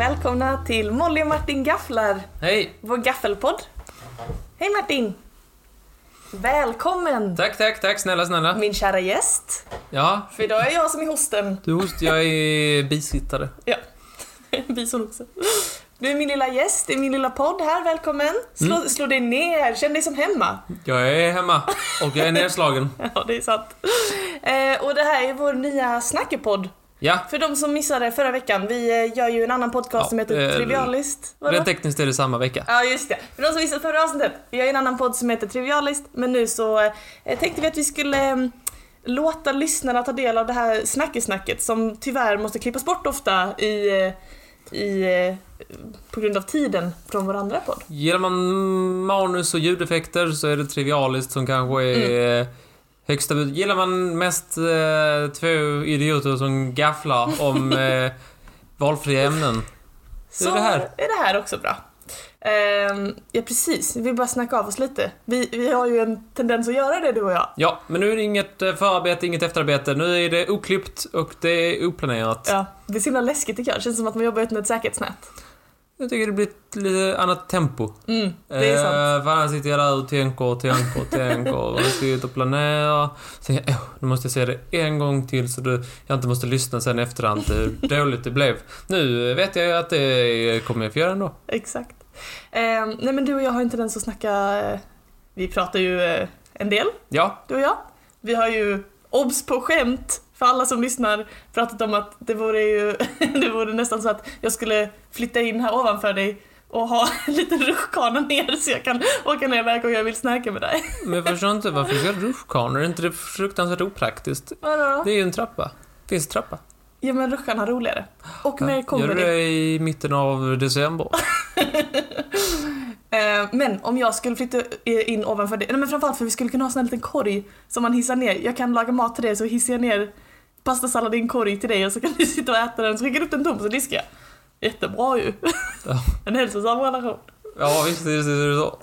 välkomna till Molly och Martin gafflar, Hej! vår gaffelpodd. Hej Martin! Välkommen! Tack, tack, tack. Snälla, snälla. Min kära gäst. Ja, För idag är jag som är hosten. du host, jag är bisittare. Ja, bison också. Du är min lilla gäst, är min lilla podd här, välkommen. Slå, Mm. slå dig ner, känn dig som hemma. Jag är hemma och jag är nedslagen. Ja, det är sant. Eh, och det här är vår nya snackepodd. Ja, För de som missade förra veckan, vi eh, gör ju en annan podcast Ja, som heter eh, Trivialist. Vadå? rent tekniskt är det samma vecka. Ja, just det. För de som missade förra avsnittet, vi har ju en annan podd som heter Trivialist, men nu så eh, tänkte vi att vi skulle eh, låta lyssnarna ta del av det här snackesnacket som tyvärr måste klippas bort ofta i, eh, i, eh, på grund av tiden från vår andra podd. Gillar man manus och ljudeffekter så är det Trivialist som kanske är Mm. Högsta bud. Gillar man mest eh, två idioter som gafflar om eh, valfria ämnen. Så är det här. är det här också bra. Ehm, ja, precis. Vi vill bara snacka av oss lite. Vi, vi har ju en tendens att göra det, du och jag. Ja, men nu är det inget eh, förarbete, inget efterarbete. Nu är det oklippt och det är oplanerat. Ja, det är så himla läskigt tycker jag. Det känns som att man jobbar utan ett säkerhetsnät. Jag tycker det blir ett lite annat tempo. Mm, det är sant. Eh, för annars sitter jag där och tänker och tänker och tänker och ut och planera. Så tänker jag, "Åh, nu måste jag se det en gång till så du, jag inte måste lyssna sen efterhand hur dåligt det blev. Nu vet jag ju att det kommer jag få göra ändå. Exakt. Eh, nej men du och jag har en tendens att snacka, eh, vi pratar ju eh, en del, Ja, du och jag. Vi har ju obs på skämt för alla som lyssnar pratat om att det vore ju, det vore nästan så att jag skulle flytta in här ovanför dig och ha en liten rutschkana ner så jag kan åka ner varje gång jag vill snacka med dig. men jag förstår inte varför du ska rutschkanor. Är inte det fruktansvärt opraktiskt? Vadå? Det är ju en trappa. Finns det trappa? Ja men rutschkan har roligare. Och mer Gör du comedy. det i mitten av december? Eh, men om jag skulle flytta in ovanför dig, nej men framförallt för vi skulle kunna ha en sån här liten korg som man hissar ner. Jag kan laga mat till dig så hissar jag ner pastasallad i en korg till dig och så kan du sitta och äta den så skickar du upp den tom så diskar jag. Jättebra ju. Ja. En hälsosam relation. Ja, visst är det så. är det så.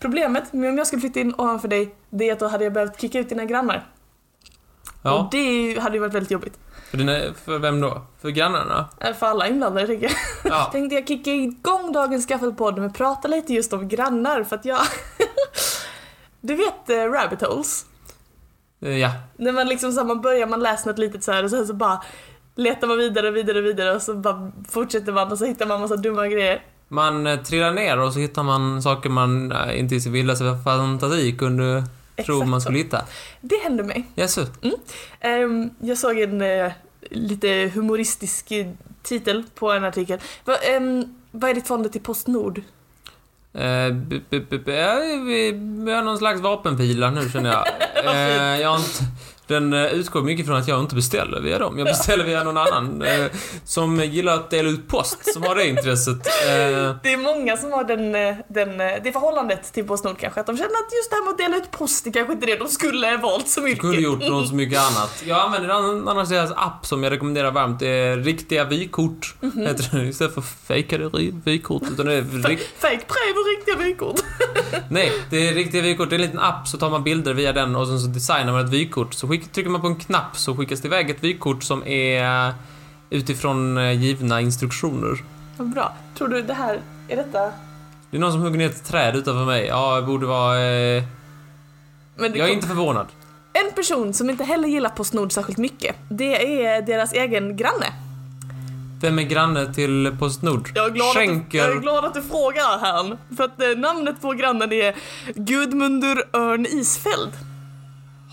Problemet med om jag skulle flytta in ovanför dig, det är att då hade jag behövt kicka ut dina grannar. Och Ja, det är ju- hade ju varit väldigt jobbigt. för, dina, för vem då? För grannarna? Eh, För alla inblandade tänker jag. Ja. Tänkte jag kicka igång dagens gaffelpodd med att prata lite just om grannar för att jag... du vet eh, rabbit holes? Eh, Ja. När man liksom så här, man börjar, man läser något litet så här och sen så bara letar man vidare, vidare, vidare och så bara fortsätter man och så hittar man massa dumma grejer. Man eh, trillar ner och så hittar man saker man eh, inte i sin vildaste fantasi kunde tro Exakt man så. skulle hitta. Det hände mig. Jaså? Ehm, jag såg en eh, lite humoristisk titel på en artikel. Va, ehm, vad är ditt förhållande till Postnord? Eh, vi har någon slags vapenvila nu känner jag. Eh, jag har inte, den eh, utgår mycket från att jag inte beställer via dem. Jag beställer via någon annan eh, som gillar att dela ut post, som har det intresset. Eh, Det är många som har den, eh, den, eh, det förhållandet till Postnord kanske, att de känner att just det här med att dela ut post, det kanske inte är det de skulle ha valt som yrke. skulle gjort något så mycket annat. Jag använder annan deras app som jag rekommenderar varmt. Det är riktiga vykort. Heter det, istället för fejkade vykort. Utan det är rikt- Fake brev och riktiga vykort. Nej, det är riktiga vykort. Det är en liten app, så tar man bilder via den och sen så designar man ett vykort. Så trycker man på en knapp så skickas det iväg ett vykort som är utifrån eh, givna instruktioner. Vad bra. Tror du det här, är detta... Det är någon som hugger ner ett träd utanför mig. Ja, jag borde vara... Eh, Men det jag är kom- inte förvånad. En person som inte heller gillar Postnord särskilt mycket, det är deras egen granne. Vem är granne till Postnord? Jag är glad, att du, jag är glad att du frågar här. För att eh, namnet på grannen är Gudmundur Örn Isfäld.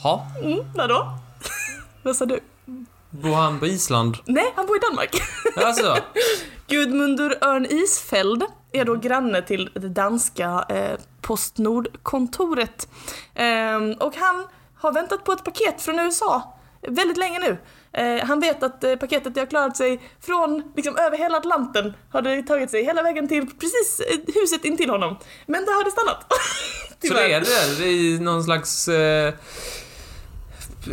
Ha? Mm, vadå? Vad sa du? Bor han på Island? Nej, han bor i Danmark. Alltså, Gudmundur Örn Isfäld är då granne till det danska eh, Postnordkontoret. Ehm, och han har väntat på ett paket från USA väldigt länge nu. Eh, han vet att eh, paketet har klarat sig från, liksom över hela Atlanten, har det tagit sig hela vägen till precis eh, huset intill honom. Men där har det stannat. så det är det. Det är någon slags...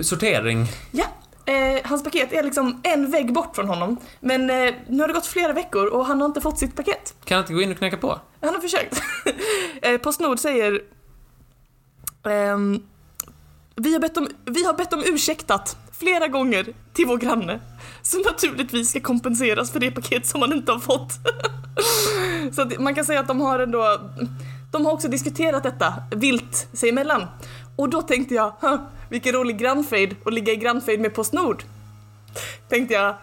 Sortering. Ja. Eh, hans paket är liksom en vägg bort från honom. Men eh, nu har det gått flera veckor och han har inte fått sitt paket. Kan han inte gå in och knacka på? Han har försökt. eh, Postnord säger ehm, vi, har bett om, vi har bett om ursäktat flera gånger till vår granne. Som naturligtvis ska kompenseras för det paket som man inte har fått. Så man kan säga att de har ändå, de har också diskuterat detta vilt sig emellan. Och då tänkte jag, "Huh, vilken rolig grannfejd att ligga i grannfejd med Postnord. Tänkte jag,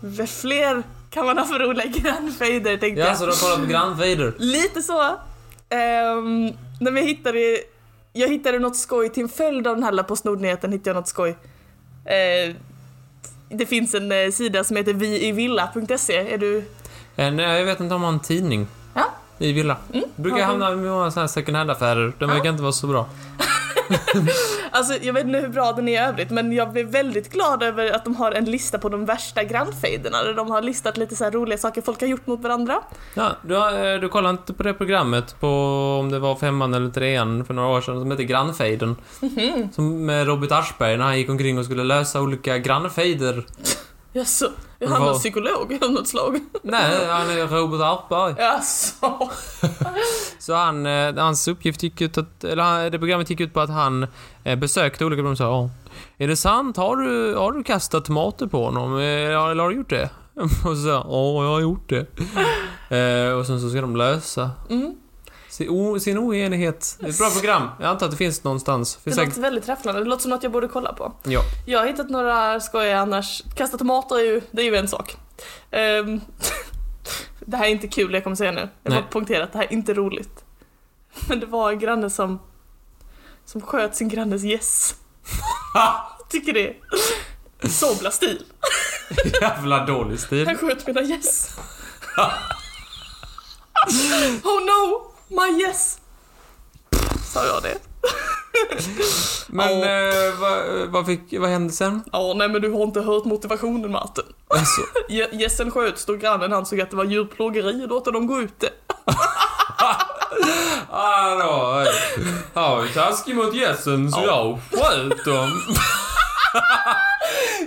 vad fler kan man ha för roliga grannfejder tänkte Ja, jag. så du har kollat på grannfejder? Lite så. Um, när vi hittade, jag hittade något skoj till en följd av den här Postnord-nyheten hittade jag något skoj. Eh, det finns en eh, sida som heter viivilla.se, är du... Eh, nej, jag vet inte om man har en tidning Ja? i villa. Brukar har hamna i många sådana här second hand-affärer. De verkar inte vara så bra. Alltså jag vet inte hur bra den är i övrigt men jag blev väldigt glad över att de har en lista på de värsta grannfejderna där de har listat lite så roliga saker folk har gjort mot varandra. Ja, du, har- eh, du kollade inte på det programmet på om det var femman eller trean för några år sedan som hette Grannfejden. Som med Robert Aschberg när han gick omkring och skulle lösa olika grannfejder. Jaså, är han någon psykolog av något slag? Nej, han är Robert Aschberg. Jaså? Så han, eh, hans uppgift gick ut att, eller det programmet gick ut på att han eh, besökte olika personer och sa Är det sant? Har du, har du kastat tomater på honom? Eh, Eller har du gjort det? Och så sa han, ja, jag har gjort det. och sen så ska de lösa Mm. Sin, o, sin oenighet. Det är ett bra program. Jag antar att det finns någonstans. Det Finns låter säkert... väldigt träffande, det låter som något jag borde kolla på. Ja. Jag har hittat några skojiga annars. Kasta tomater är ju, det är ju en sak. Ehm, det här är inte kul det jag kommer säga nu. Jag poängtera att det här är inte roligt. Men det var en granne som, som sköt sin grannes gäss. Tycker det sobla stil. Jävla dålig stil. Han sköt mina gäss. oh no, my yes. Sa jag det? Men Ja. eh, vad, vad, fick, vad hände sen? Ja, nej men du har inte hört motivationen Martin. Alltså, Gä- Gässen sköts då grannen ansåg att det var djurplågeri och låta dem gå ute. ah, då, eh, ja, taskig mot gässen så Ja. jag sköt dem.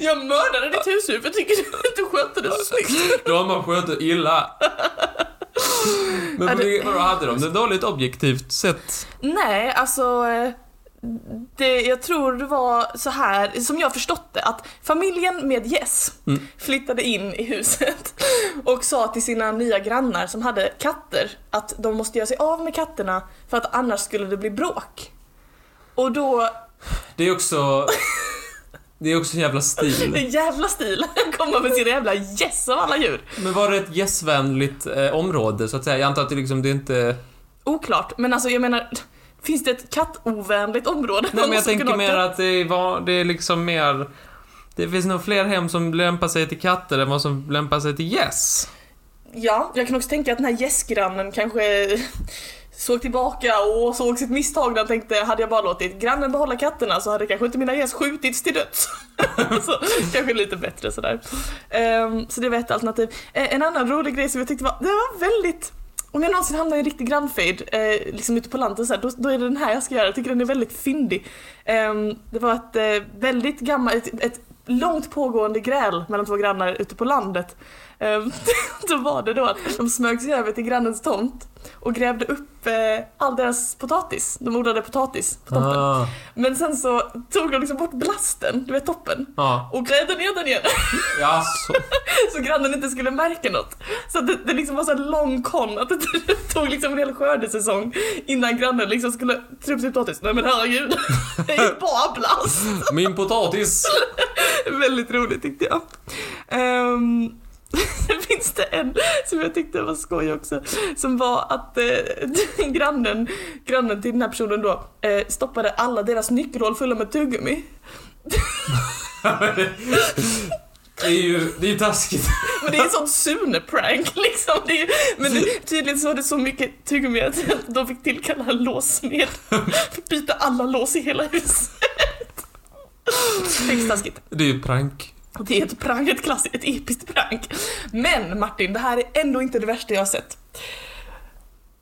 Jag mördade ditt husdjur, tycker du inte skötte det så snyggt? Då har man skött illa. Men Ja, det- vadå, hade de det dåligt objektivt sett? Nej, alltså... Det, jag tror det var så här, som jag förstått det, att familjen med Jess Mm. flyttade in i huset och sa till sina nya grannar som hade katter att de måste göra sig av med katterna för att annars skulle det bli bråk. Och då, Det är också... Det är också en jävla det stil. är jävla stil, komma med sina jävla gäss av alla djur. Men var det ett gässvänligt eh, område så att säga? Jag antar att det liksom, det är inte... Oklart, men alltså jag menar, finns det ett kattovänligt område? Nej men jag tänker mer att det var, det är liksom mer... Det finns nog fler hem som lämpar sig till katter än vad som lämpar sig till gäss. Ja, jag kan också tänka att den här gästgrannen kanske såg tillbaka och såg sitt misstag när han tänkte hade jag bara låtit grannen behålla katterna så hade kanske inte mina gäss skjutits till döds. så, kanske lite bättre sådär. Um, så det var ett alternativ. Eh, en annan rolig grej som jag tyckte var, det var väldigt om jag någonsin hamnar i en riktig grannfejd, eh, liksom ute på landet så här, då, då är det den här jag ska göra. Jag tycker den är väldigt fyndig. Ehm, det var ett eh, väldigt gammalt, ett, ett långt pågående gräl mellan två grannar ute på landet. Ehm, då var det då att de smög sig över till grannens tomt och grävde upp eh, all deras potatis. De odlade potatis på toppen. Ah, Men sen så tog de liksom bort blasten, du vet toppen, ja. och grävde ner den igen. Ja, så. så grannen inte skulle märka något. Så det, det liksom var så här lång kon att det tog liksom en hel skördesäsong innan grannen liksom skulle trä upp sin potatis. Nej men herregud, det är ju bara blast. Min potatis. Väldigt roligt tyckte jag. Um, sen finns det en som jag tyckte var skoj också. Som var att eh, grannen, grannen till den här personen då eh, stoppade alla deras nyckelhål fulla med tuggummi. Det är ju, det är ju taskigt. Men det är en sån Sune-prank liksom. Det är, men det, tydligen så var det så mycket tuggummi att de fick tillkalla en låsmed. Fick byta alla lås i hela huset. Högst taskigt. Det är ju prank. Det är ett prank, ett klassiskt, ett episkt prank. Men Martin, det här är ändå inte det värsta jag har sett.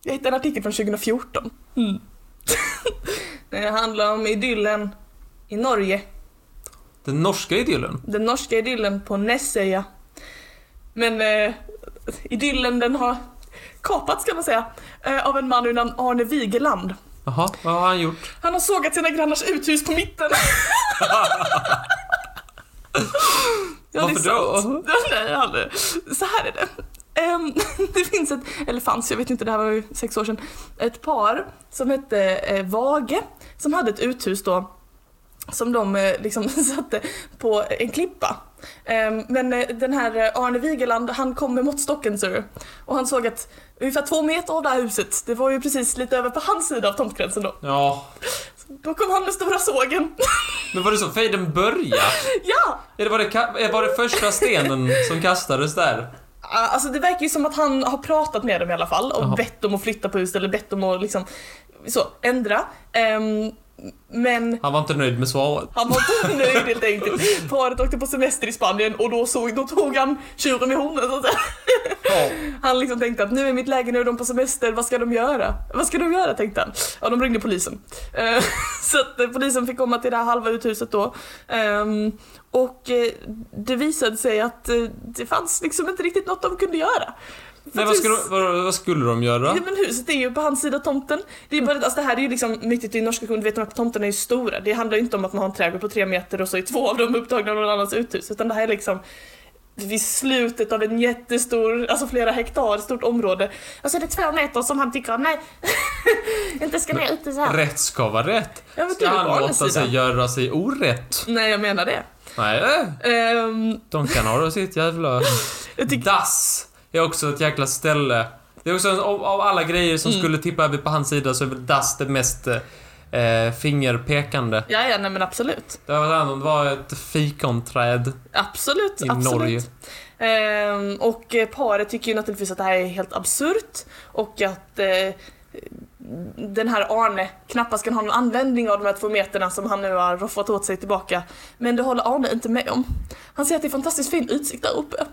Jag hittade en artikel från 2014. Mm. Det handlar om idyllen i Norge. Den norska idyllen. Den norska idyllen på Nesøya. Men eh, idyllen den har kapats kan man säga. Eh, av en man vid namn Arne Wigeland. Jaha, vad har han gjort? Han har sågat sina grannars uthus på mitten. Ja, det är Varför då? Nej, han, så här är det. Ehm, det finns ett, eller fanns, jag vet inte, det här var ju sex år sedan, ett par som hette eh, Vage som hade ett uthus då som de eh, liksom satte på en klippa. Ehm, men eh, den här eh, Arne Wigeland, han kom med måttstocken ser. Och han såg att ungefär två meter av det här huset, det var ju precis lite över på hans sida av tomtgränsen då. Ja. Då kom han med stora sågen. Men var det så fejden började? ja! Eller var det, var det första stenen som kastades där? Alltså det verkar ju som att han har pratat med dem i alla fall och Jaha. bett dem att flytta på huset eller bett dem att liksom så, ändra. Ehm, men Han var inte nöjd med svaret. han var inte nöjd helt enkelt. Paret åkte på semester i Spanien och då, såg, då tog han tjuren med hornen så att säga. Ja. Han liksom tänkte att nu är mitt läge, nu är de på semester, vad ska de göra? Vad ska de göra tänkte han. Ja, de ringde polisen. Eh, Så att eh, polisen fick komma till det här halva uthuset då. Ehm, Och eh, det visade sig att det fanns liksom inte riktigt något de kunde göra. Nej, att vad, skulle, vad, vad skulle de göra? Ja, men huset är ju på hans sida tomten. Det är bara, alltså det här är ju liksom mycket i norska kunder, vet de att tomterna är ju stora. Det handlar ju inte om att man har en trädgård på tre meter och så är två av dem upptagna av någon annans uthus. Utan det här är liksom vid slutet av en jättestor, alltså flera hektar stort område. Och så är det två meter som han tycker, nej, inte ska ner ute så här. Rätt ska vara rätt. Ja, Ska du är han låta sig göra sig orätt? Nej, jag menar det. Nej, Ehm, de kan ha sitt jävla... jag tycker, Dass är också ett jäkla ställe. Det är också en, av, av alla grejer som Mm. skulle tippa över på hans sida så är väl dass det mest eh, fingerpekande. ja, ja, nej men absolut. Det var, det var ett fikonträd Absolut, i absolut. Norge. Ehm, och eh, paret tycker ju naturligtvis att det här är helt absurt och att eh, den här Arne knappast kan ha någon användning av de här två meterna som han nu har roffat åt sig tillbaka. Men det håller Arne inte med om. Han säger att det är fantastiskt fin utsikt där uppe.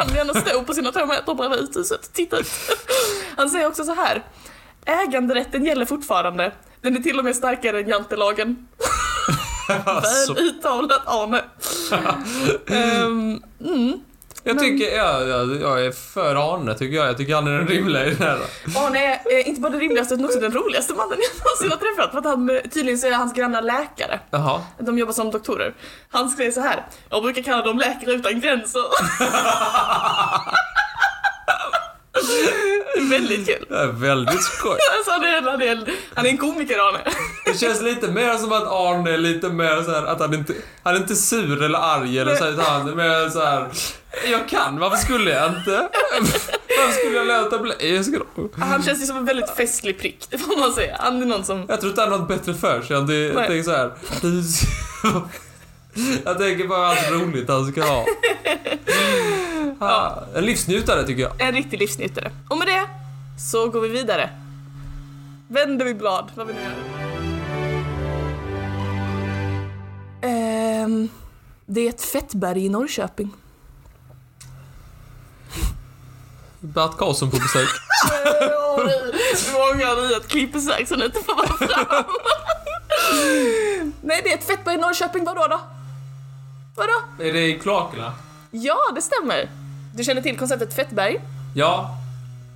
Han gärna stå på sina två meter bredvid uthuset och titta ut. Han säger också så här. Äganderätten gäller fortfarande. Den är till och med starkare än jantelagen. Alltså, Väl uttalat Arne. Ehm, mm. Jag men- tycker, jag, jag, jag är för Arne tycker jag. Jag tycker han är den rimliga i det här. Arne är eh, inte bara den rimligaste utan också den roligaste mannen jag någonsin har träffat. För att han, eh, tydligen så är hans grannar läkare. Jaha. De jobbar som doktorer. Han säger så här. Jag brukar kalla dem läkare utan gränser. Väldigt kul. Det är väldigt skoj. Alltså, han, är, han, är, han är en komiker Arne. Det känns lite mer som att Arne är lite mer så här att han inte, han är inte sur eller arg eller så, utan han är mer så här. Jag kan, varför skulle jag inte? Varför skulle jag låta bli? Jag, ska... Han känns ju som en väldigt festlig prick, det får man säga. Han är någon som... jag tror inte han har något bättre för sig. Jag tänker så här. Jag tänker bara allt roligt han ska ha. Ah, En livsnjutare tycker jag. En riktig livsnjutare. Och med det så går vi vidare. Vänder vi blad, vad vi nu gör. Ehm, det är ett fettberg i Norrköping. Bert Karlsson på besök. Har ni att klippsaxen inte får vara fram? Nej, det är ett fettberg i Norrköping, vadå då? Vadå? Är det i kloakerna? Ja, det stämmer. Du känner till konceptet fettberg? Ja.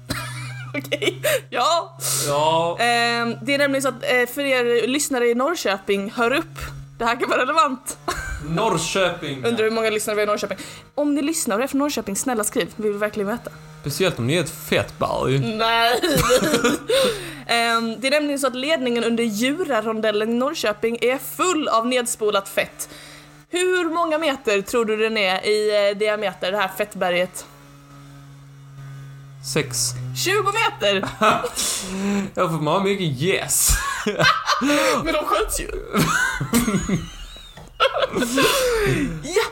Okej, ja. Ja. Ehm, det är nämligen så att eh, för er lyssnare i Norrköping, hör upp. Det här kan vara relevant. Norrköping. Undrar hur många lyssnare vi har i Norrköping. Om ni lyssnar och är från Norrköping, snälla skriv. Vi vill verkligen veta. Speciellt om ni är ett fett berg. Nej. Ehm, det är nämligen så att ledningen under Djurarondellen i Norrköping är full av nedspolat fett. Hur många meter tror du den är i eh, diameter, det här fettberget? Sex. 20 meter! Jag får många mycket yes. Men de sköts ju. ja,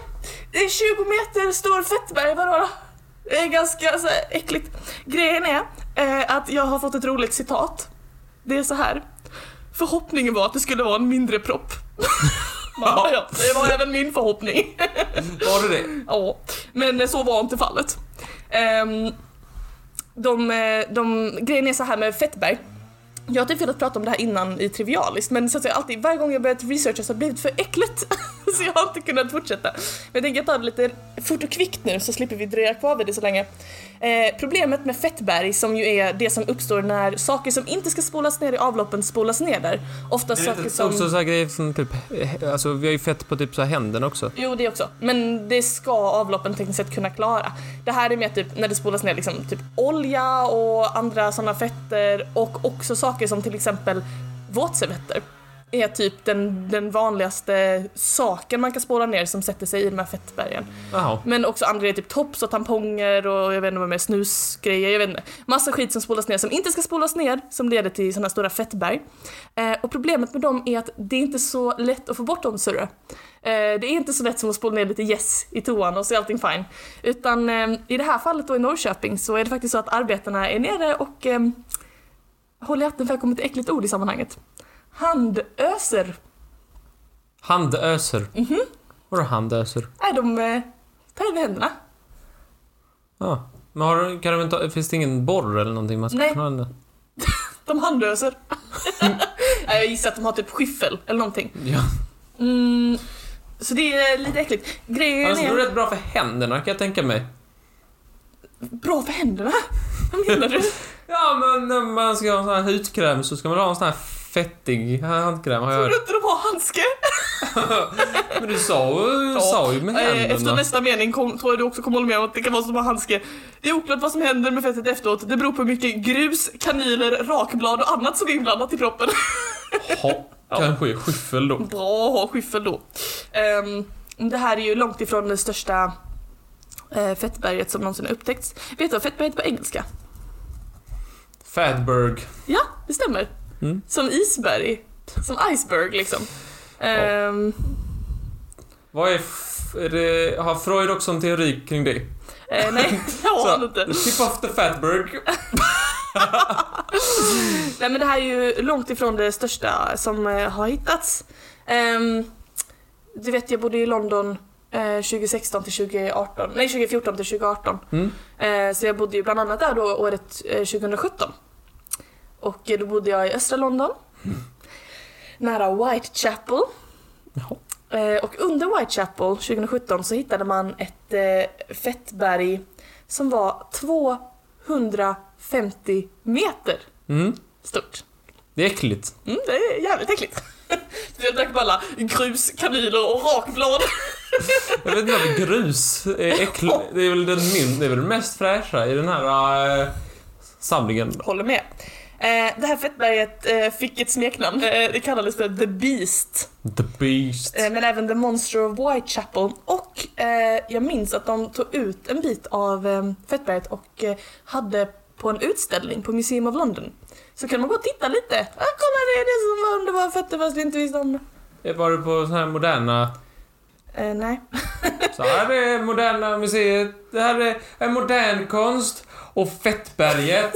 det är 20 meter stor fettberg, vadå då? Det är ganska så här, äckligt. Grejen är eh, att jag har fått ett roligt citat. Det är så här. Förhoppningen var att det skulle vara en mindre propp. Ja, ja, det var även min förhoppning. Var det det? ja, men så var inte fallet. Ehm, de, de, grejen är så här med fettberg. Jag har typ velat prata om det här innan i Trivialist men så att jag alltid, varje gång jag börjat researcha så har det blivit för äckligt. så jag har inte kunnat fortsätta. Men jag tänker ta det lite fort och kvickt nu så slipper vi dröja kvar vid det så länge. Eh, problemet med fettberg som ju är det som uppstår när saker som inte ska spolas ner i avloppen spolas ner där. Ofta saker som... också så här grejer som typ, alltså vi har ju fett på typ så här händerna också. Jo, det också. Men det ska avloppen tekniskt sett kunna klara. Det här är mer typ när det spolas ner liksom typ olja och andra sådana fetter och också saker som till exempel våtservetter är typ den, den vanligaste saken man kan spola ner som sätter sig i de här fettbergen. Jaha. Men också andra är typ tops och tamponger och jag vet inte vad mer, snusgrejer, jag vet inte. Massa skit som spolas ner som inte ska spolas ner som leder till sådana stora fettberg. Eh, och problemet med dem är att det är inte så lätt att få bort dem syrra. Eh, det är inte så lätt som att spola ner lite yes i toan och så är allting fine. Utan eh, i det här fallet då i Norrköping så är det faktiskt så att arbetarna är nere och eh, håll i hatten för jag kommer till äckligt ord i sammanhanget. Handöser. Handöser. Mhm. Vadå handöser? Nej, de eh, tar över händerna. Ja. Men har, kan de inte, finns det ingen borr eller någonting man ska Nej. kunna använda? De handöser. Nej, jag gissar att de har typ skyffel eller någonting. Ja. Mm, så det är lite äckligt. Grejen Annars är det är... rätt bra för händerna kan jag tänka mig. Bra för händerna? Vad menar du? Ja men när man ska ha en sån här hudkräm så ska man ha en sån här fettig handkräm har jag Tror du inte de har handske? Men du sa, du sa ju med Eh, Efter händerna. nästa mening kom, tror jag du också kommer hålla med om att det kan vara som att ha handske. Det är oklart vad som händer med fettet efteråt. Det beror på hur mycket grus, kanyler, rakblad och annat som är inblandat i kroppen. Ha, kanske skyffel då. Bra att ha skyffel då. Ehm, det här är ju långt ifrån det största eh, fettberget som någonsin har upptäckts. Vet du vad fettberget på engelska? Fatberg. Ja, det stämmer. Mm. Som isberg. Som iceberg liksom. Ehm, Vad är, är det, har Freud också en teori kring det? eh, nej, det har han inte. tip off the fatberg. Nej men det här är ju långt ifrån det största som eh, har hittats. Ehm, du vet, jag bodde i London eh, 2016 till 2018, nej 2014 till 2018. Mm. Eh, så jag bodde ju bland annat där då året eh, 2017. Och eh, då bodde jag i östra London. Nära Whitechapel. Jaha. Eh, och under Whitechapel 2017 så hittade man ett eh, fettberg som var 250 meter Mm. stort. Det är äckligt. Mm, det är jävligt äckligt. Jag drack bara grus, kanyler och rakblad. Jag vet inte varför grus är äckligt. Det är väl den min, det är väl det mest fräscha i den här äh, samlingen. Håller med. Eh, det här fettberget eh, fick ett smeknamn. Eh, det kallades för The Beast. The Beast. Eh, men även The Monster of Whitechapel. Och eh, jag minns att de tog ut en bit av eh, fettberget och eh, hade på en utställning på Museum of London. Så kan man gå och titta lite. Ah, kolla det är det som var underbara fötter fast vi inte visste om det. Var det på så här moderna... Eh, nej. Så här är moderna museet. Det här är en modern konst. Och Fettberget.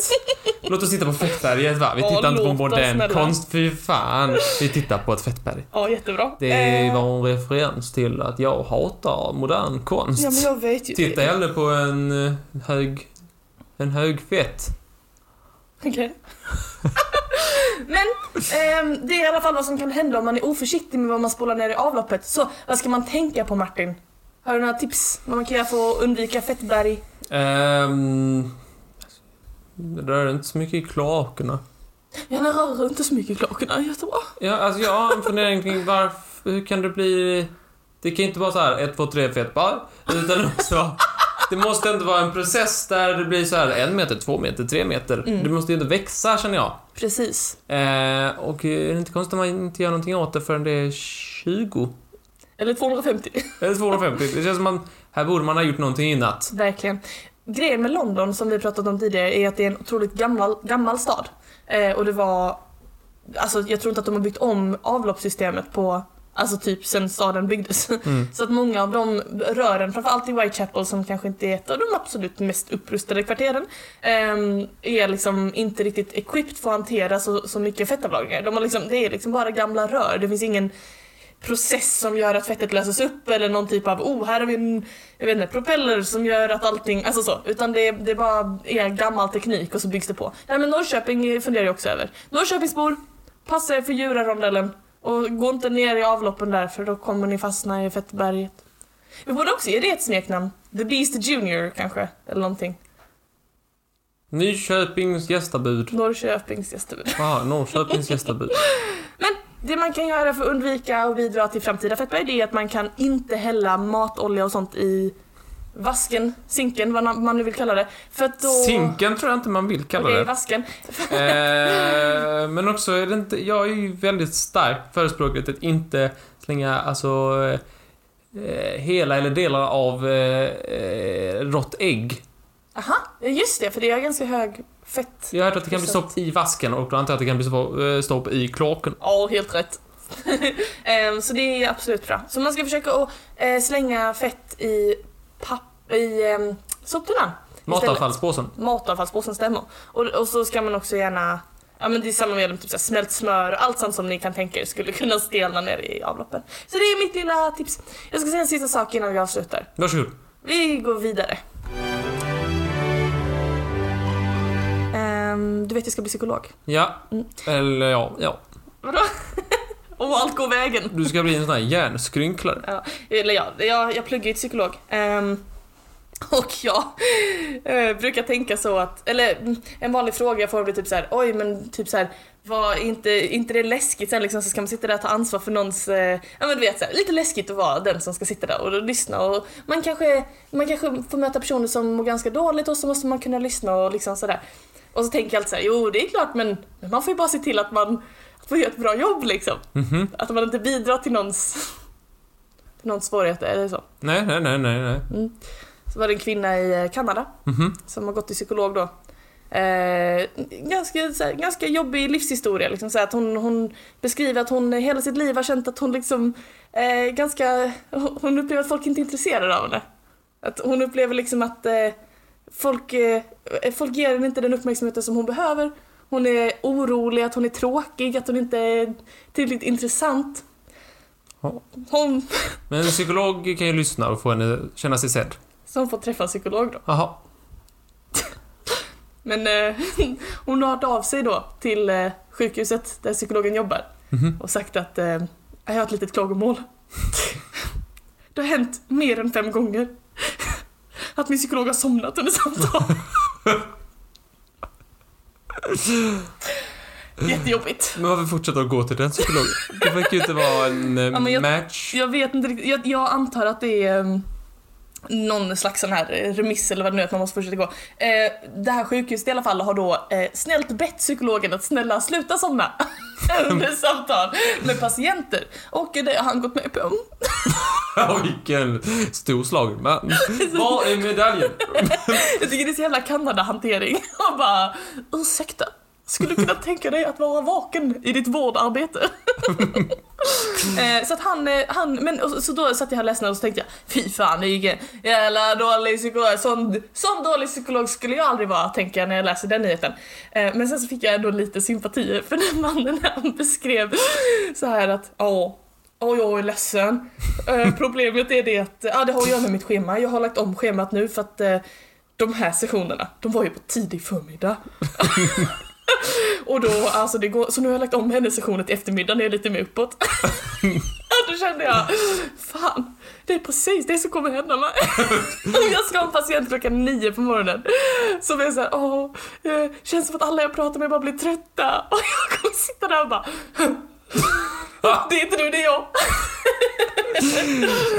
Låt oss titta på Fettberget va? Vi Ja, tittar inte på modern konst. Fy fan. Vi tittar på ett fettberg. Ja, jättebra. Det Eh, var en referens till att jag hatar modern konst. Ja, men jag vet ju Titta det. hellre på en eh, hög... En hög fett. Okej. Men ehm, det är i alla fall vad som kan hända om man är oförsiktig med vad man spolar ner i avloppet. Så vad ska man tänka på Martin? Har du några tips vad man kan göra för att undvika fettberg? Ehm... det rör inte så mycket i kloakerna. Ja, den rör inte så mycket i klockorna. Jättebra. Ja, alltså jag har en fundering kring varför... Hur kan det bli... Det kan inte vara så här 1, 2, 3, fett bara. Utan också... Det måste inte vara en process där det blir så här en meter, två meter, tre meter. Mm. Det måste ju inte växa känner jag. Precis. Eh, och är det inte konstigt att man inte gör någonting åt det förrän det är 20? Eller 250. Eller 250? Det känns som man... Här borde man ha gjort någonting innan. Verkligen. Grejen med London som vi pratat om tidigare är att det är en otroligt gammal, gammal stad. Eh, och det var... Alltså jag tror inte att de har byggt om avloppssystemet på Alltså typ sen staden byggdes. Mm. Så att många av de rören, framförallt i Whitechapel som kanske inte är ett av de absolut mest upprustade kvarteren, ehm, är liksom inte riktigt equipped för att hantera så, så mycket fettavlagringar. De har liksom, det är liksom bara gamla rör, det finns ingen process som gör att fettet löses upp eller någon typ av oh här har vi en jag vet inte, propeller som gör att allting, alltså så. Utan det, det bara är gammal teknik och så byggs det på. Nej men Norrköping funderar jag också över. Norrköpingsbor, passa er för djurarondellen. Och gå inte ner i avloppen där för då kommer ni fastna i fettberget. Vi borde också ge det ett smeknamn. The Beast Junior kanske, eller någonting. Nyköpings gästabud. Norrköpings gästabud. Jaha, Norrköpings gästabud. Det man kan göra för att undvika och bidra till framtida fettberg det är att man kan inte hälla matolja och sånt i vasken, sinken, vad man nu vill kalla det. För att då... Sinken tror jag inte man vill kalla Okej, det. vasken. Eh, men också är det inte, jag är ju väldigt starkt förespråkat att inte slänga alltså eh, hela eller delar av eh, eh, rått ägg. Aha, just det, för det är ganska hög fett. Jag har hört att det kan bli stopp i vasken och då antar jag att det kan bli stopp, eh, stopp i kloaken. Ja, helt rätt. Ehm, så det är absolut bra. Så man ska försöka att eh, slänga fett i papp... i um, soptunnan. Matavfallspåsen. Matavfallspåsen stämmer. Och, och så ska man också gärna Ja men det är samma med typ så här, smält smör och allt sånt som ni kan tänka er skulle kunna stelna ner i avloppen. Så det är mitt lilla tips. Jag ska säga en sista sak innan vi avslutar. Varsågod. Vi går vidare. Du vet jag ska bli psykolog. Ja. Mm. Eller ja, ja. Vadå? Om allt går vägen. Du ska bli en sån här hjärnskrynklare. Ja, eller ja, jag, jag pluggar ju till psykolog. Ehm, och jag eh, brukar tänka så att, eller mm, en vanlig fråga jag får blir typ så här, oj men typ så här, var inte, inte det läskigt sen liksom så ska man sitta där och ta ansvar för någons, eh, ja men du vet så här, lite läskigt att vara den som ska sitta där och lyssna och man kanske, man kanske får möta personer som mår ganska dåligt och så måste man kunna lyssna och liksom sådär. Och så tänker jag alltid såhär, jo det är klart men, man får ju bara se till att man, att man gör ett bra jobb liksom. Mhm. Att man inte bidrar till någons, till någons svårigheter eller så. Nej, nej, nej, nej, nej. Så var det en kvinna i eh, Kanada Mhm. som har gått till psykolog då. Eh, ganska, så här, ganska jobbig livshistoria. Liksom, så här, att hon, hon beskriver att hon hela sitt liv har känt att hon liksom eh, ganska... Hon upplever att folk inte är intresserade av henne. Att hon upplever liksom att eh, folk, eh, folk ger henne inte den uppmärksamheten som hon behöver. Hon är orolig, att hon är tråkig, att hon inte är tillräckligt intressant. Hon, Men en psykolog kan ju lyssna och få henne känna sig sedd. så hon får träffa en psykolog då. Jaha. Men eh, hon har hört av sig då till eh, sjukhuset där psykologen jobbar Mhm. och sagt att eh, jag har ett litet klagomål. Det har hänt mer än fem gånger att min psykolog har somnat under samtal. Jättejobbigt. Men varför fortsätta att gå till den psykologen? Det verkar ju inte vara en eh, Ja, jag- match. Jag vet inte riktigt, jag, jag antar att det är eh, någon slags sån här eh, remiss eller vad det nu är att man måste fortsätta gå. Eh, det här sjukhuset i alla fall har då eh, snällt bett psykologen att snälla sluta somna under samtal med patienter. Och det har han gått med på. Vilken storslagen man. Var är medaljen? Jag tycker det är så jävla Kanada-hantering. Och bara, ursäkta, skulle du kunna tänka dig att vara vaken i ditt vårdarbete? Eh, så att han, eh, han men och så- då satt jag här ledsen och så tänkte jag, fy fan det jävla dålig psykolog. Sån, sån dålig psykolog skulle jag aldrig vara, tänker jag när jag läser den nyheten. Eh, men sen så fick jag ändå lite sympati för den mannen när han beskrev så här att, ja, Åh, jag är ledsen. Eh, problemet är det att, ja det har att göra med mitt schema. Jag har lagt om schemat nu för att eh, de här sessionerna, de var ju på tidig förmiddag. och då, alltså det går, så nu har jag lagt om hennes sessioner till eftermiddag när jag är lite mer uppåt. då kände jag, fan, det är precis det som kommer hända mig. jag ska ha en patient klockan nio på morgonen. Som är såhär, åh, eh, känns som att alla jag pratar med bara blir trötta. Och jag kommer sitta där och bara, det är inte du, det är jag.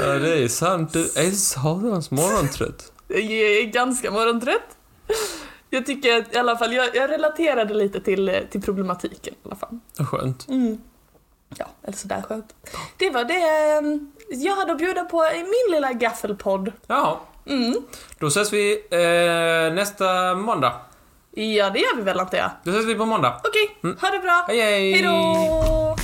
Ja, det är sant. Du är satans morgontrött. Jag är ganska morgontrött. Jag tycker att, i alla fall, jag, jag relaterade lite till, eh, till problematiken i alla fall. Skönt. Mm. Ja, eller sådär skönt. Det var det eh, jag hade att bjuda på i min lilla gaffelpodd. Ja, Mm. då ses vi eh, nästa måndag. Ja, det gör vi väl antar jag. Då ses vi på måndag. Okej, Mm. ha det bra. Hej hej! Hej då!